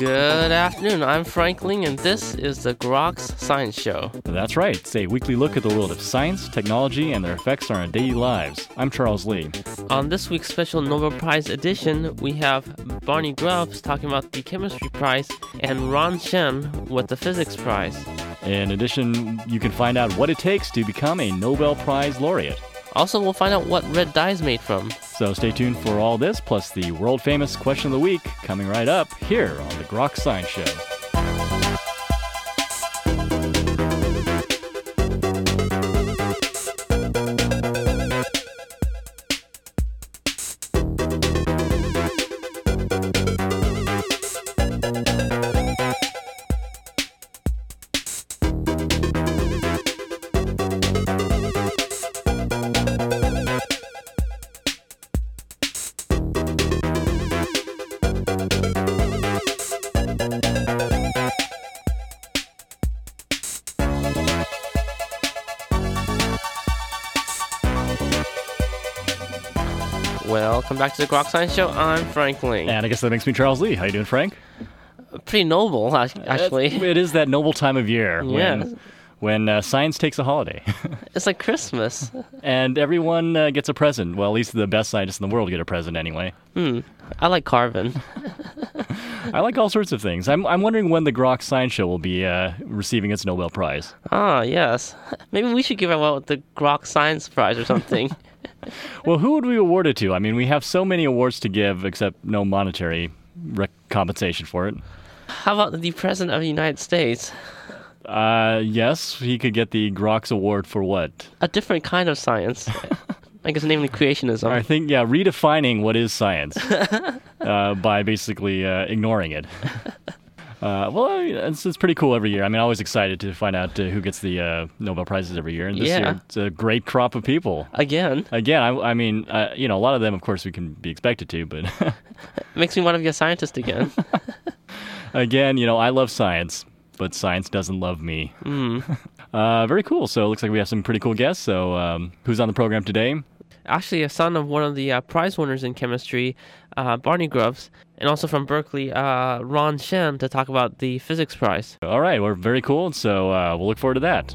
Good afternoon. I'm Frank Ling, and this is the Groks Science Show. That's right. It's a weekly look at the world of science, technology, and their effects on our daily lives. I'm Charles Lee. On this week's special Nobel Prize edition, we have Barney Grubbs talking about the chemistry prize and Ron Shen with the physics prize. In addition, you can find out what it takes to become a Nobel Prize laureate. Also, we'll find out what red dye is made from. So stay tuned for all this, plus the world famous question of the week coming right up here on the Groks Science Show. Welcome back to the Groks Science Show. I'm Frank Ling. And I guess that makes me Charles Lee. How you doing, Frank? Pretty noble, actually. It's- it is that noble time of year Yeah. when when uh, science takes a holiday It's like Christmas. and everyone uh, gets a present. Well, at least the best scientists in the world get a present anyway. Hmm. I like carbon. I like all sorts of things. I'm I'm wondering when the Groks Science Show will be uh, receiving its Nobel Prize. Ah, yes. Maybe we should give out the Grok Science Prize or something. Well, who would we award it to? I mean, we have so many awards to give, except no monetary rec- compensation for it. How about the President of the United States? Uh, yes, he could get the Groks Award for what? A different kind of science. I guess namely creationism. I think, yeah, redefining what is science uh, by basically uh, ignoring it. Uh, well, I mean, it's, it's pretty cool every year. I mean, I'm always excited to find out uh, who gets the uh, Nobel Prizes every year. And this Yeah. year, it's a great crop of people. Again, Again, I, I mean, uh, you know, a lot of them, of course, we can be expected to, but makes me want to be a scientist again. again, you know, I love science, but science doesn't love me. Hmm. Uh, very cool. So it looks like we have some pretty cool guests. So um, who's on the program today? Actually, a son of one of the uh, prize winners in chemistry, uh, Barney Grubbs, and also from Berkeley, uh, Ron Shen, to talk about the physics prize. All right, we're very cool. So uh, we'll look forward to that.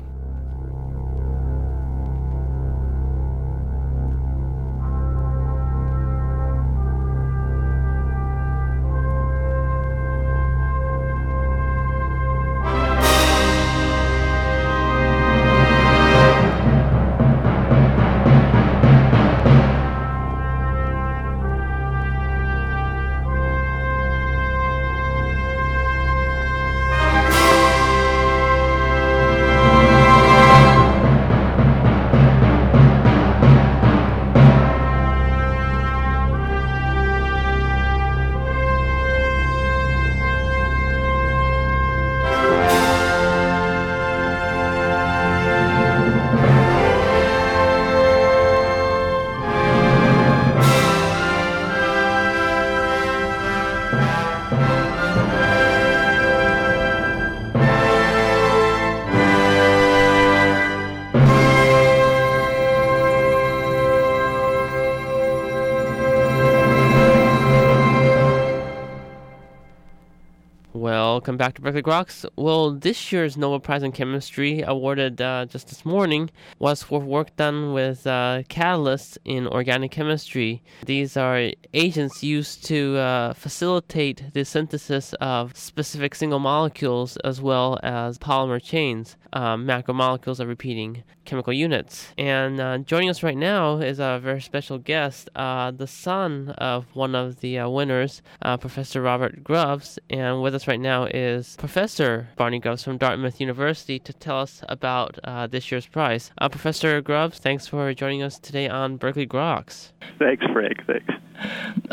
Welcome back to Berkeley Groks. Well, this year's Nobel Prize in Chemistry, awarded uh, just this morning, was for work done with uh, catalysts in organic chemistry. These are agents used to uh, facilitate the synthesis of specific single molecules as well as polymer chains, um, macromolecules of repeating chemical units. And uh, joining us right now is a very special guest, uh, the son of one of the uh, winners, uh, Professor Robert Grubbs. And with us right now is Professor Barney Grubbs from Dartmouth University to tell us about uh, this year's prize. Uh, Professor Grubbs, thanks for joining us today on Berkeley Groks. Thanks, Frank. Thanks.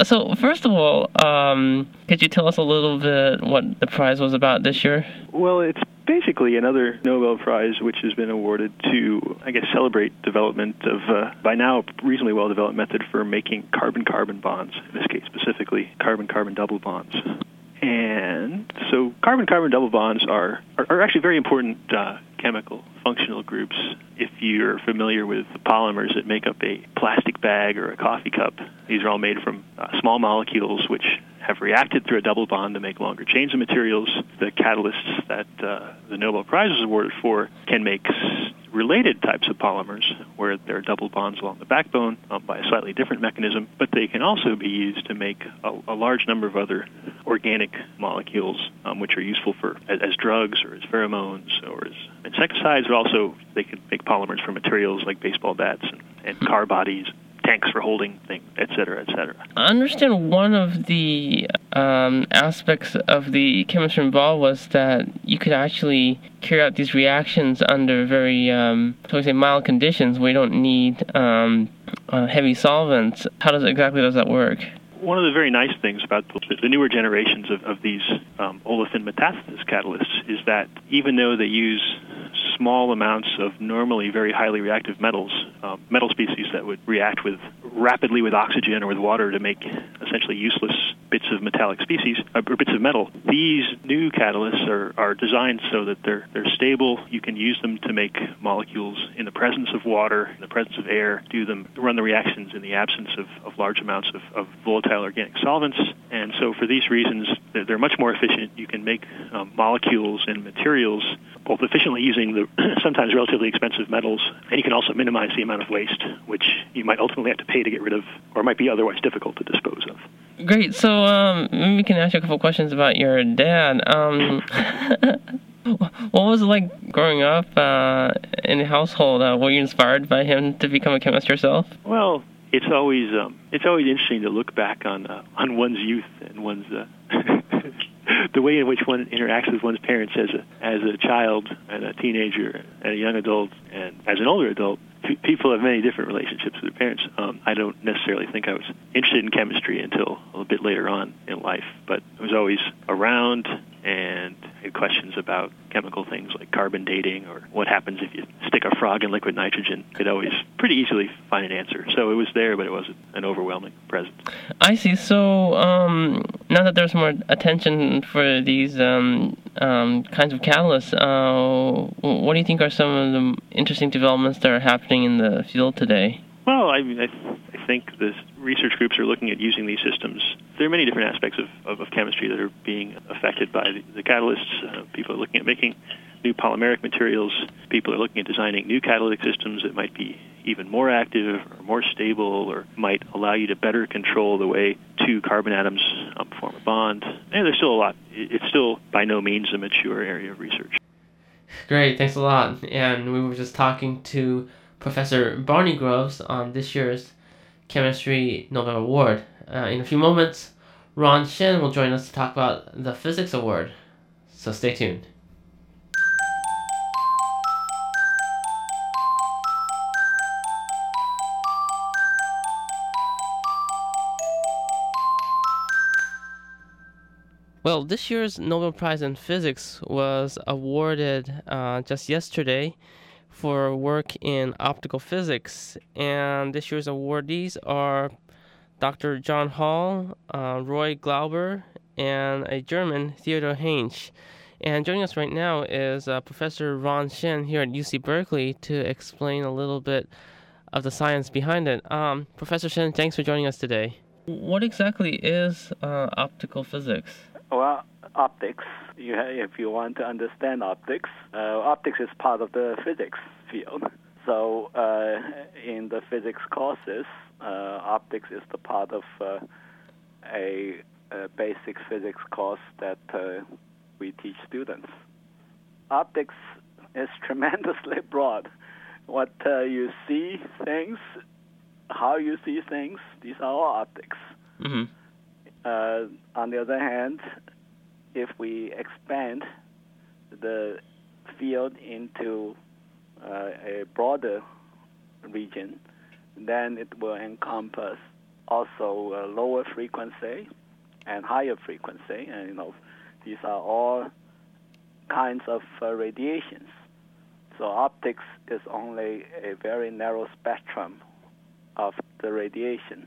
So, first of all, um, could you tell us a little bit what the prize was about this year? Well, it's basically another Nobel Prize which has been awarded to, I guess, celebrate development of, uh, by now, reasonably well developed method for making carbon carbon bonds, in this case specifically, carbon carbon double bonds. And so carbon-carbon double bonds are, are, are actually very important uh, chemical functional groups. If you're familiar with the polymers that make up a plastic bag or a coffee cup, these are all made from uh, small molecules which have reacted through a double bond to make longer chains of materials. The catalysts that uh, the Nobel Prize is awarded for can make related types of polymers where there are double bonds along the backbone um, by a slightly different mechanism, but they can also be used to make a, a large number of other organic molecules um, which are useful for as, as, drugs or as pheromones or as insecticides, but also they can make polymers for materials like baseball bats and, and car bodies tanks for holding things, et cetera, et cetera. I understand one of the um, aspects of the chemistry involved was that you could actually carry out these reactions under very, um, so we say, mild conditions where you don't need um, uh, heavy solvents. How does exactly does that work? One of the very nice things about the, the newer generations of, of these um, olefin metathesis catalysts is that even though they use small amounts of normally very highly reactive metals, um, metal species that would react with rapidly with oxygen or with water to make essentially useless bits of metallic species uh, or bits of metal. These new catalysts are, are designed so that they're they're stable. You can use them to make molecules in the presence of water, in the presence of air, do them run the reactions in the absence of, of large amounts of, of volatile organic solvents. And so for these reasons, they're, they're much more efficient. You can make um, molecules and materials both efficiently using the sometimes relatively expensive metals, and you can also minimize the amount of waste, which you might ultimately have to pay to get rid of, or might be otherwise difficult to dispose of. Great. So um, we can ask you a couple questions about your dad. Um, what was it like growing up uh, in a household? Uh, were you inspired by him to become a chemist yourself? Well, it's always um, it's always interesting to look back on uh, on one's youth and one's uh, the way in which one interacts with one's parents as a as a child and a teenager and a young adult and as an older adult. people have many different relationships with their parents. Um, I don't necessarily think I was interested in chemistry until a little bit later on in life, but I was always around and had questions about chemical things like carbon dating or what happens if you stick a frog in liquid nitrogen. Could always pretty easily find an answer. So it was there, but it wasn't an overwhelming presence. I see. So um, now that there's more attention for these um, um, kinds of catalysts, uh, what do you think are some of the interesting developments that are happening in the field today? Well, I, I, I think the research groups are looking at using these systems. There are many different aspects of, of, of chemistry that are being affected by the, the catalysts. Uh, people are looking at making new polymeric materials. People are looking at designing new catalytic systems that might be even more active or more stable or might allow you to better control the way two carbon atoms um, form a bond. And there's still a lot. It's still by no means a mature area of research. Great, thanks a lot. And we were just talking to Professor Barney Grubbs on this year's Chemistry Nobel Award. Uh, in a few moments, Ron Shen will join us to talk about the Physics Award. So stay tuned. Well, this year's Nobel Prize in Physics was awarded uh, just yesterday for work in optical physics. And this year's awardees are Dr. John Hall, uh, Roy Glauber, and a German, Theodor Hänsch. And joining us right now is uh, Professor Ron Shen here at UC Berkeley to explain a little bit of the science behind it. Um, Professor Shen, thanks for joining us today. What exactly is uh, optical physics? Well, optics. You have, if you want to understand optics, uh, optics is part of the physics field. So uh, in the physics courses, optics is the part of uh, a, a, basic physics course that uh, we teach students. Optics is tremendously broad. What uh, you see things, how you see things, these are all optics. Mm-hmm. Uh, on the other hand, if we expand the field into uh, a broader region, then it will encompass also lower frequency and higher frequency, and you know these are all kinds of uh, radiations. So optics is only a very narrow spectrum of the radiation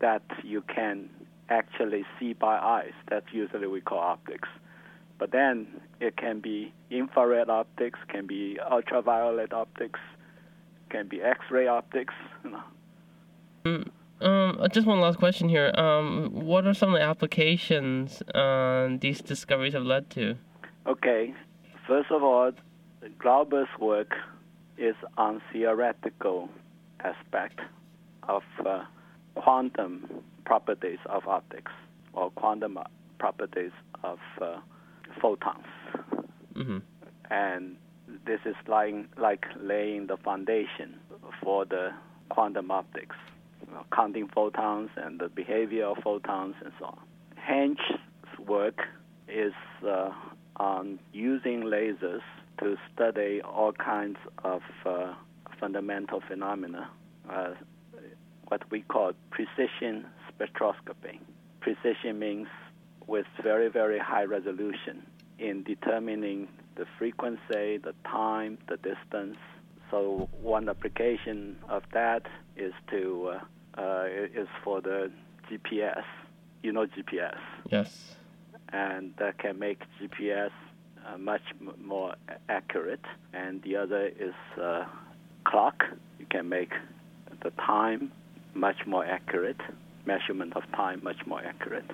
that you can actually see by eyes. That's usually we call optics. But then it can be infrared optics, can be ultraviolet optics, can be X-ray optics. You know. Mm, um, just one last question here. Um, what are some of the applications uh, these discoveries have led to? Okay, first of all, Glauber's work is on theoretical aspect of uh, quantum properties of optics or quantum properties of uh, photons. Mm-hmm. And this is like, like laying the foundation for the quantum optics, counting photons and the behavior of photons and so on. Hänsch's work is uh, on using lasers to study all kinds of uh, fundamental phenomena, uh, what we call precision spectroscopy. Precision means with very, very high resolution in determining the frequency, the time, the distance. So one application of that is to uh, uh, is for the GPS. You know GPS. Yes. And that can make GPS uh, much m- more accurate. And the other is uh, clock. You can make the time much more accurate, measurement of time much more accurate.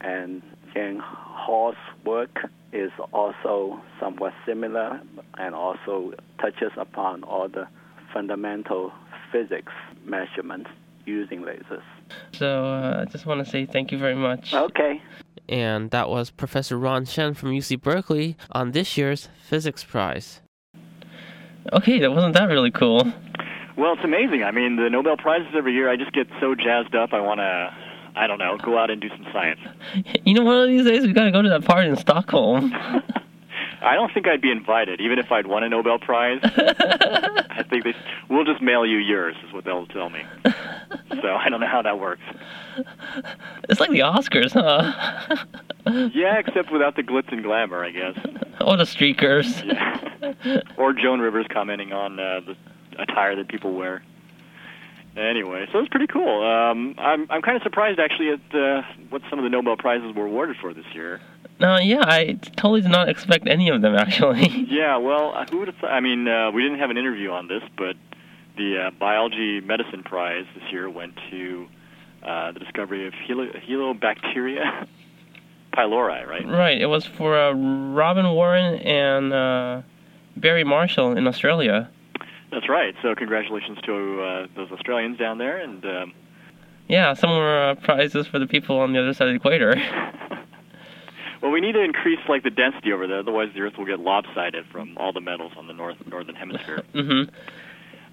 And Jan Hall's work is also somewhat similar and also touches upon all the fundamental physics measurements using lasers. So uh, I just want to say thank you very much. Okay. And that was Professor Ron Shen from UC Berkeley on this year's Physics Prize. Okay, that wasn't that really cool. Well, it's amazing. I mean, the Nobel Prizes every year, I just get so jazzed up. I want to, I don't know, go out and do some science. You know, one of these days we got to go to that party in Stockholm. I don't think I'd be invited, even if I'd won a Nobel Prize. I think they, we'll just mail you yours, is what they'll tell me. So I don't know how that works. It's like the Oscars, huh? Yeah, except without the glitz and glamour, I guess. Or the streakers. Yeah. or Joan Rivers commenting on uh, the attire that people wear. Anyway, so it's pretty cool. Um, I'm I'm kind of surprised actually at uh, what some of the Nobel prizes were awarded for this year. No, yeah, I totally did not expect any of them actually. Yeah, well, uh, who would have? Th- I mean, uh, we didn't have an interview on this, but the uh, biology medicine prize this year went to uh, the discovery of Helo- Helobacteria pylori, right? right, it was for uh, Robin Warren and uh, Barry Marshall in Australia. That's right. So congratulations to uh, those Australians down there, and um, Yeah, some more uh, prizes for the people on the other side of the equator. well, we need to increase like the density over there, otherwise the Earth will get lopsided from all the metals on the north northern hemisphere. hmm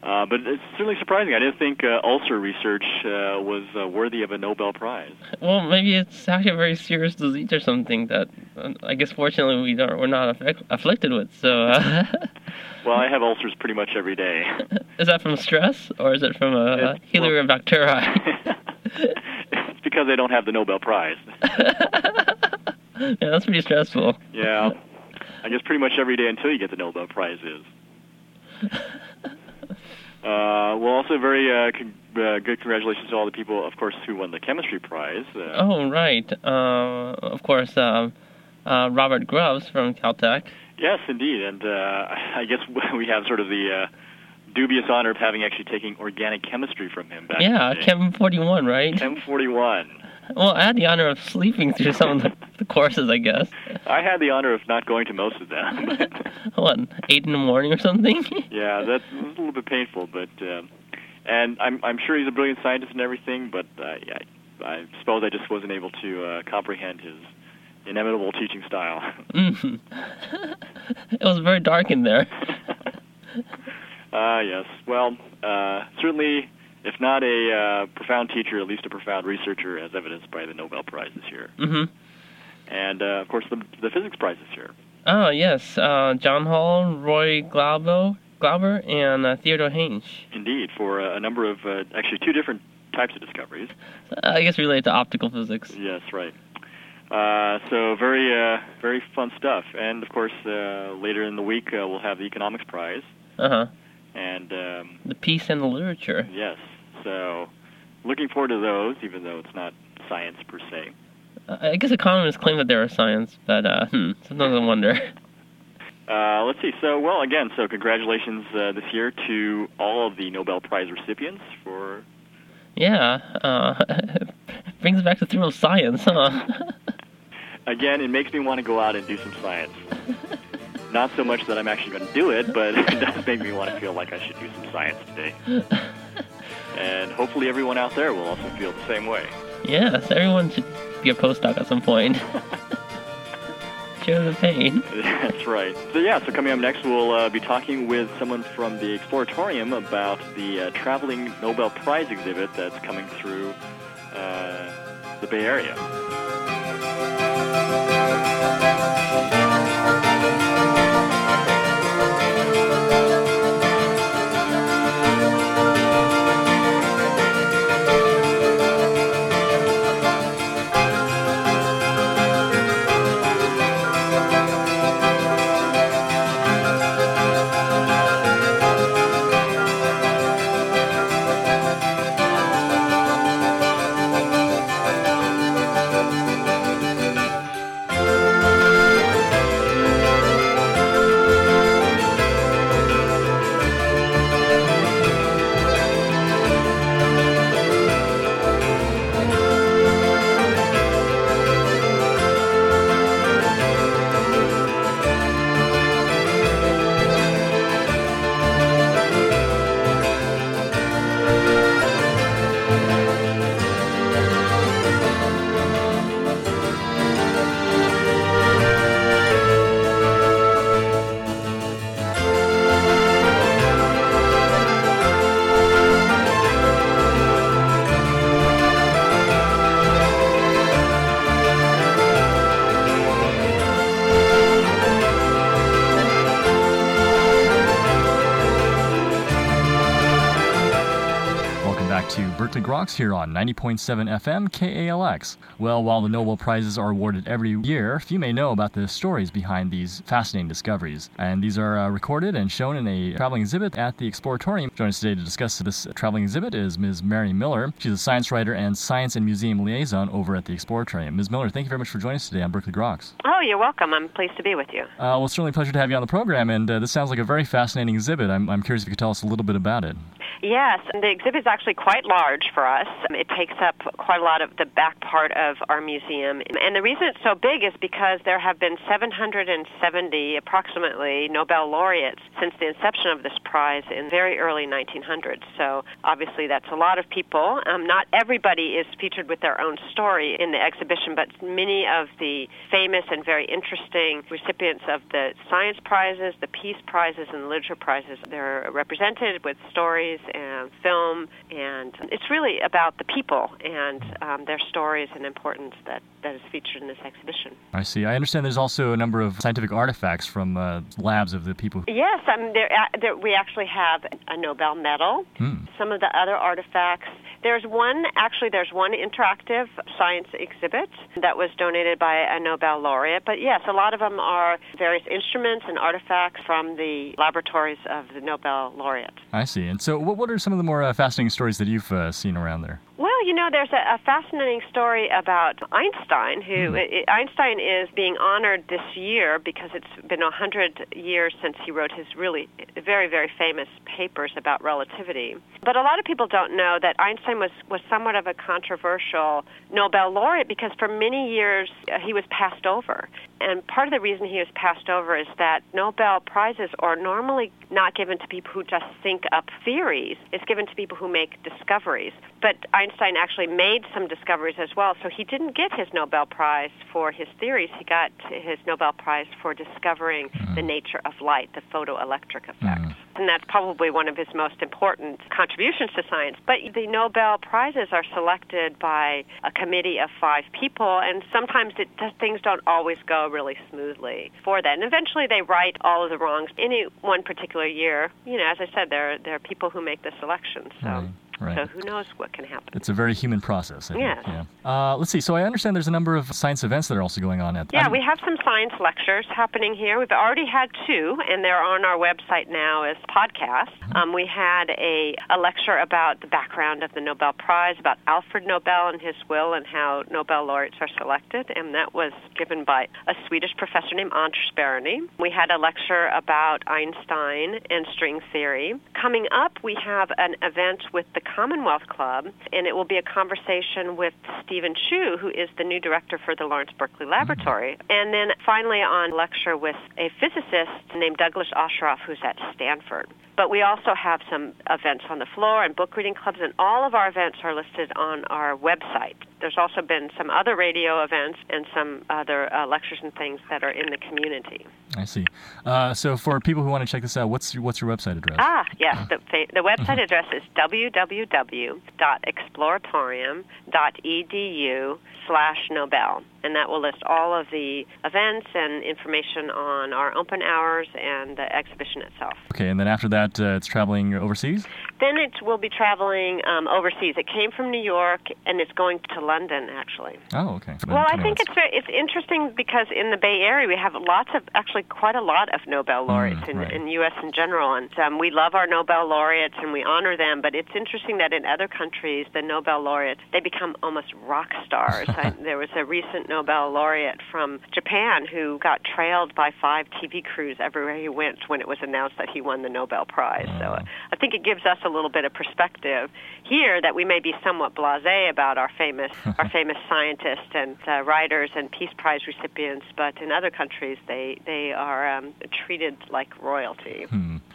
Uh, but it's certainly surprising. I didn't think uh, ulcer research uh, was uh, worthy of a Nobel Prize. Well, maybe it's actually a very serious disease or something that uh, I guess fortunately we don't, we're not affect, afflicted with. So, uh, Well, I have ulcers pretty much every day. is that from stress or is it from a It's- Helicobacter? it's because I don't have the Nobel Prize. yeah, that's pretty stressful. Yeah, I guess pretty much every day until you get the Nobel Prize is. Uh, well, also very uh, con- uh, good congratulations to all the people, of course, who won the chemistry prize. Uh, Oh, right. Uh, of course, uh, Robert Grubbs from Caltech. Yes, indeed, and uh, I guess we have sort of the uh, dubious honor of having actually taken organic chemistry from him back. Yeah, in the day. Chem 41, right? Chem 41. Well, I had the honor of sleeping through some of the, the courses, I guess. I had the honor of not going to most of them. What, 8 in the morning or something? yeah, that was a little bit painful, but um, and I'm I'm sure he's a brilliant scientist and everything, but uh, yeah, I suppose I just wasn't able to uh, comprehend his inimitable teaching style. Mhm. it was very dark in there. Ah, yes. Well, uh, certainly, if not a uh, profound teacher, at least a profound researcher, as evidenced by the Nobel Prize this year, hmm and uh, of course the the physics prize this year. Oh, yes. Uh, John Hall, Roy Glauber, Glauber and uh, Theodore Heinz. Indeed, for uh, a number of uh, actually two different types of discoveries. I guess related to optical physics. Yes, right. Uh, so very, uh, very fun stuff. And of course, uh, later in the week uh, we'll have the economics prize. Uh huh. And um, The peace and the literature. yes, so looking forward to those, even though it's not science per se. I guess economists claim that they're a science, but uh, hmm, sometimes I wonder. Uh, let's see. So, well, again, so congratulations uh, this year to all of the Nobel Prize recipients for. Yeah, uh, brings back the thrill of science, huh? again, it makes me want to go out and do some science. Not so much that I'm actually going to do it, but it does make me want to feel like I should do some science today. And hopefully, everyone out there will also feel the same way. Yes, everyone should be a postdoc at some point. Share the pain. That's right. So yeah, so coming up next, we'll uh, be talking with someone from the Exploratorium about the uh, traveling Nobel Prize exhibit that's coming through uh, the Bay Area. Groks here on 90.7 FM KALX. Well, while the Nobel Prizes are awarded every year, few may know about the stories behind these fascinating discoveries. And these are uh, recorded and shown in a traveling exhibit at the Exploratorium. Joining us today to discuss this traveling exhibit is Ms. Mary Miller. She's a science writer and science and museum liaison over at the Exploratorium. Ms. Miller, thank you very much for joining us today on Berkeley Groks. Oh, you're welcome. I'm pleased to be with you. Uh, well, certainly a pleasure to have you on the program, and uh, this sounds like a very fascinating exhibit. I'm, I'm curious if you could tell us a little bit about it. Yes, the exhibit is actually quite large for us. It takes up quite a lot of the back part of our museum. And the reason it's so big is because there have been 770 approximately Nobel laureates since the inception of this prize in very early 1900s. So obviously that's a lot of people. Um, not everybody is featured with their own story in the exhibition, but many of the famous and very interesting recipients of the science prizes, the peace prizes, and the literature prizes, they're represented with stories and film, and it's really about the people and um, their stories and importance that, that is featured in this exhibition. I see. I understand there's also a number of scientific artifacts from uh, labs of the people. Yes, um, there, uh, there, we actually have a Nobel medal. Hmm. Some of the other artifacts. There's one, actually, there's one interactive science exhibit that was donated by a Nobel laureate. But yes, a lot of them are various instruments and artifacts from the laboratories of the Nobel laureate. I see. And so, what, are some of the more uh, fascinating stories that you've uh, seen around there? Well, you know, there's a, a fascinating story about Einstein, who Hmm. Einstein is being honored this year because it's been a hundred years since he wrote his really very, very famous papers about relativity. But a lot of people don't know that Einstein was was somewhat of a controversial Nobel laureate because for many years uh, he was passed over. And part of the reason he was passed over is that Nobel prizes are normally not given to people who just think up theories. It's given to people who make discoveries. But Einstein actually made some discoveries as well, so he didn't get his Nobel Prize for his theories. He got his Nobel Prize for discovering mm. the nature of light, the photoelectric effect. Mm. And that's probably one of his most important contributions to science. But the Nobel Prizes are selected by a committee of five people, and sometimes it, things don't always go really smoothly for that. And eventually they right all of the wrongs. Any one particular year, you know, as I said, there, there are people who make the selection. So. Right. Right. So who knows what can happen? It's a very human process. Yes. Yeah. Uh, let's see. So I understand there's a number of science events that are also going on at. Yeah, I'm- we have some science lectures happening here. We've already had two, and they're on our website now as podcasts. Um, we had a, a lecture about the background of the Nobel Prize, about Alfred Nobel and his will, and how Nobel laureates are selected, and that was given by a Swedish professor named Anders Bárány. We had a lecture about Einstein and string theory. Coming up, we have an event with the Commonwealth Club, and it will be a conversation with Steven Chu, who is the new director for the Lawrence Berkeley Laboratory. And then finally, on lecture with a physicist named Douglas Osheroff, who's at Stanford. But we also have some events on the floor and book reading clubs, and all of our events are listed on our website. There's also been some other radio events and some other uh, lectures and things that are in the community. I see. Uh, so for people who want to check this out, what's your, what's your website address? Ah, yes. The, the website address is www.exploratorium.edu slash Nobel. And that will list all of the events and information on our open hours and the exhibition itself. Okay, and then after that, uh, it's traveling overseas. Then it will be traveling um, overseas. It came from New York and it's going to London, actually. Oh, okay. Well, I think it's very, it's interesting because in the Bay Area we have lots of actually quite a lot of Nobel laureates in, right. in the U.S. in general, and um, we love our Nobel laureates and we honor them. But it's interesting that in other countries the Nobel laureates they become almost rock stars. I, there was a recent Nobel laureate from Japan who got trailed by five TV crews everywhere he went when it was announced that he won the Nobel Prize. So uh, I think it gives us a little bit of perspective here that we may be somewhat blasé about our famous our famous scientists and uh, writers and Peace Prize recipients, but in other countries they they are um, treated like royalty.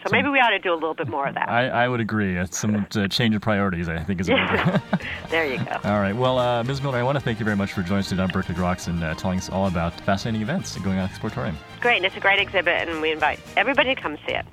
So maybe we ought to do a little bit more of that. I, I would agree. It's some uh, change of priorities, I think, is a Yeah. there you go. All right. Well, uh, Ms. Miller, I want to thank you very much for joining us today on Berkeley Groks and uh, telling us all about fascinating events going on at Exploratorium. Great, and it's a great exhibit, and we invite everybody to come see it.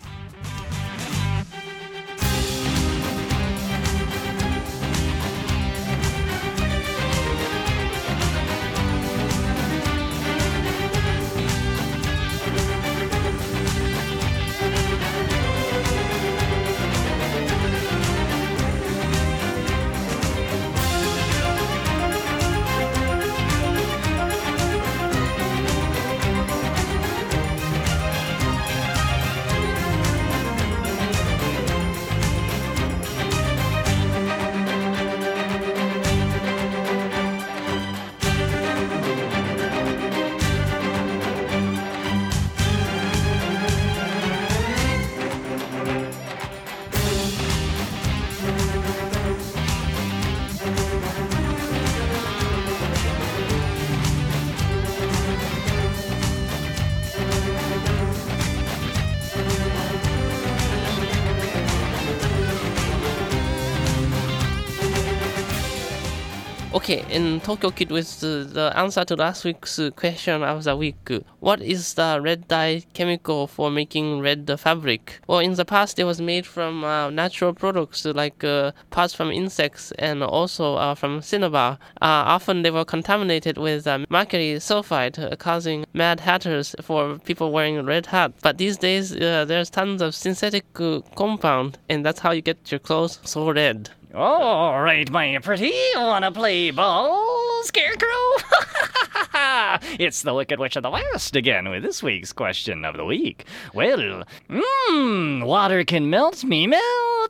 Okay, in Tokyo Kid with the, the answer to last week's question of the week. What is the red dye chemical for making red fabric? Well, in the past it was made from uh, natural products like uh, parts from insects and also uh, from cinnabar. Uh, often they were contaminated with uh, mercury sulfide, uh, causing mad hatters for people wearing red hat. But these days there's tons of synthetic compound, and that's how you get your clothes so red. All right, my pretty. Wanna play ball, Scarecrow? it's the Wicked Witch of the West again with this week's question of the week. Well, mmm, water can melt me.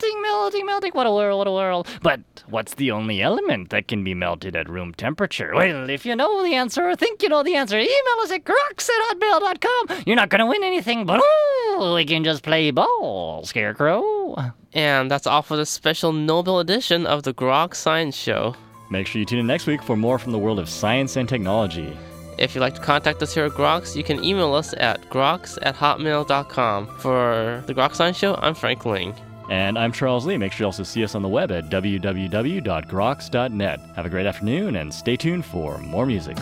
Melting, melting, melting. What a whirl, what a whirl. But what's the only element that can be melted at room temperature? Well, if you know the answer or think you know the answer, email us at groks at hotmail.com. You're not gonna win anything, but ooh, we can just play ball, Scarecrow. And that's all for the special Nobel edition of the Grok Science Show. Make sure you tune in next week for more from the world of science and technology. If you'd like to contact us here at Groks, you can email us at groks at hotmail.com. For the Grok Science Show, I'm Frank Ling. And I'm Charles Lee. Make sure you also see us on the web at www.groks.net. Have a great afternoon and stay tuned for more music.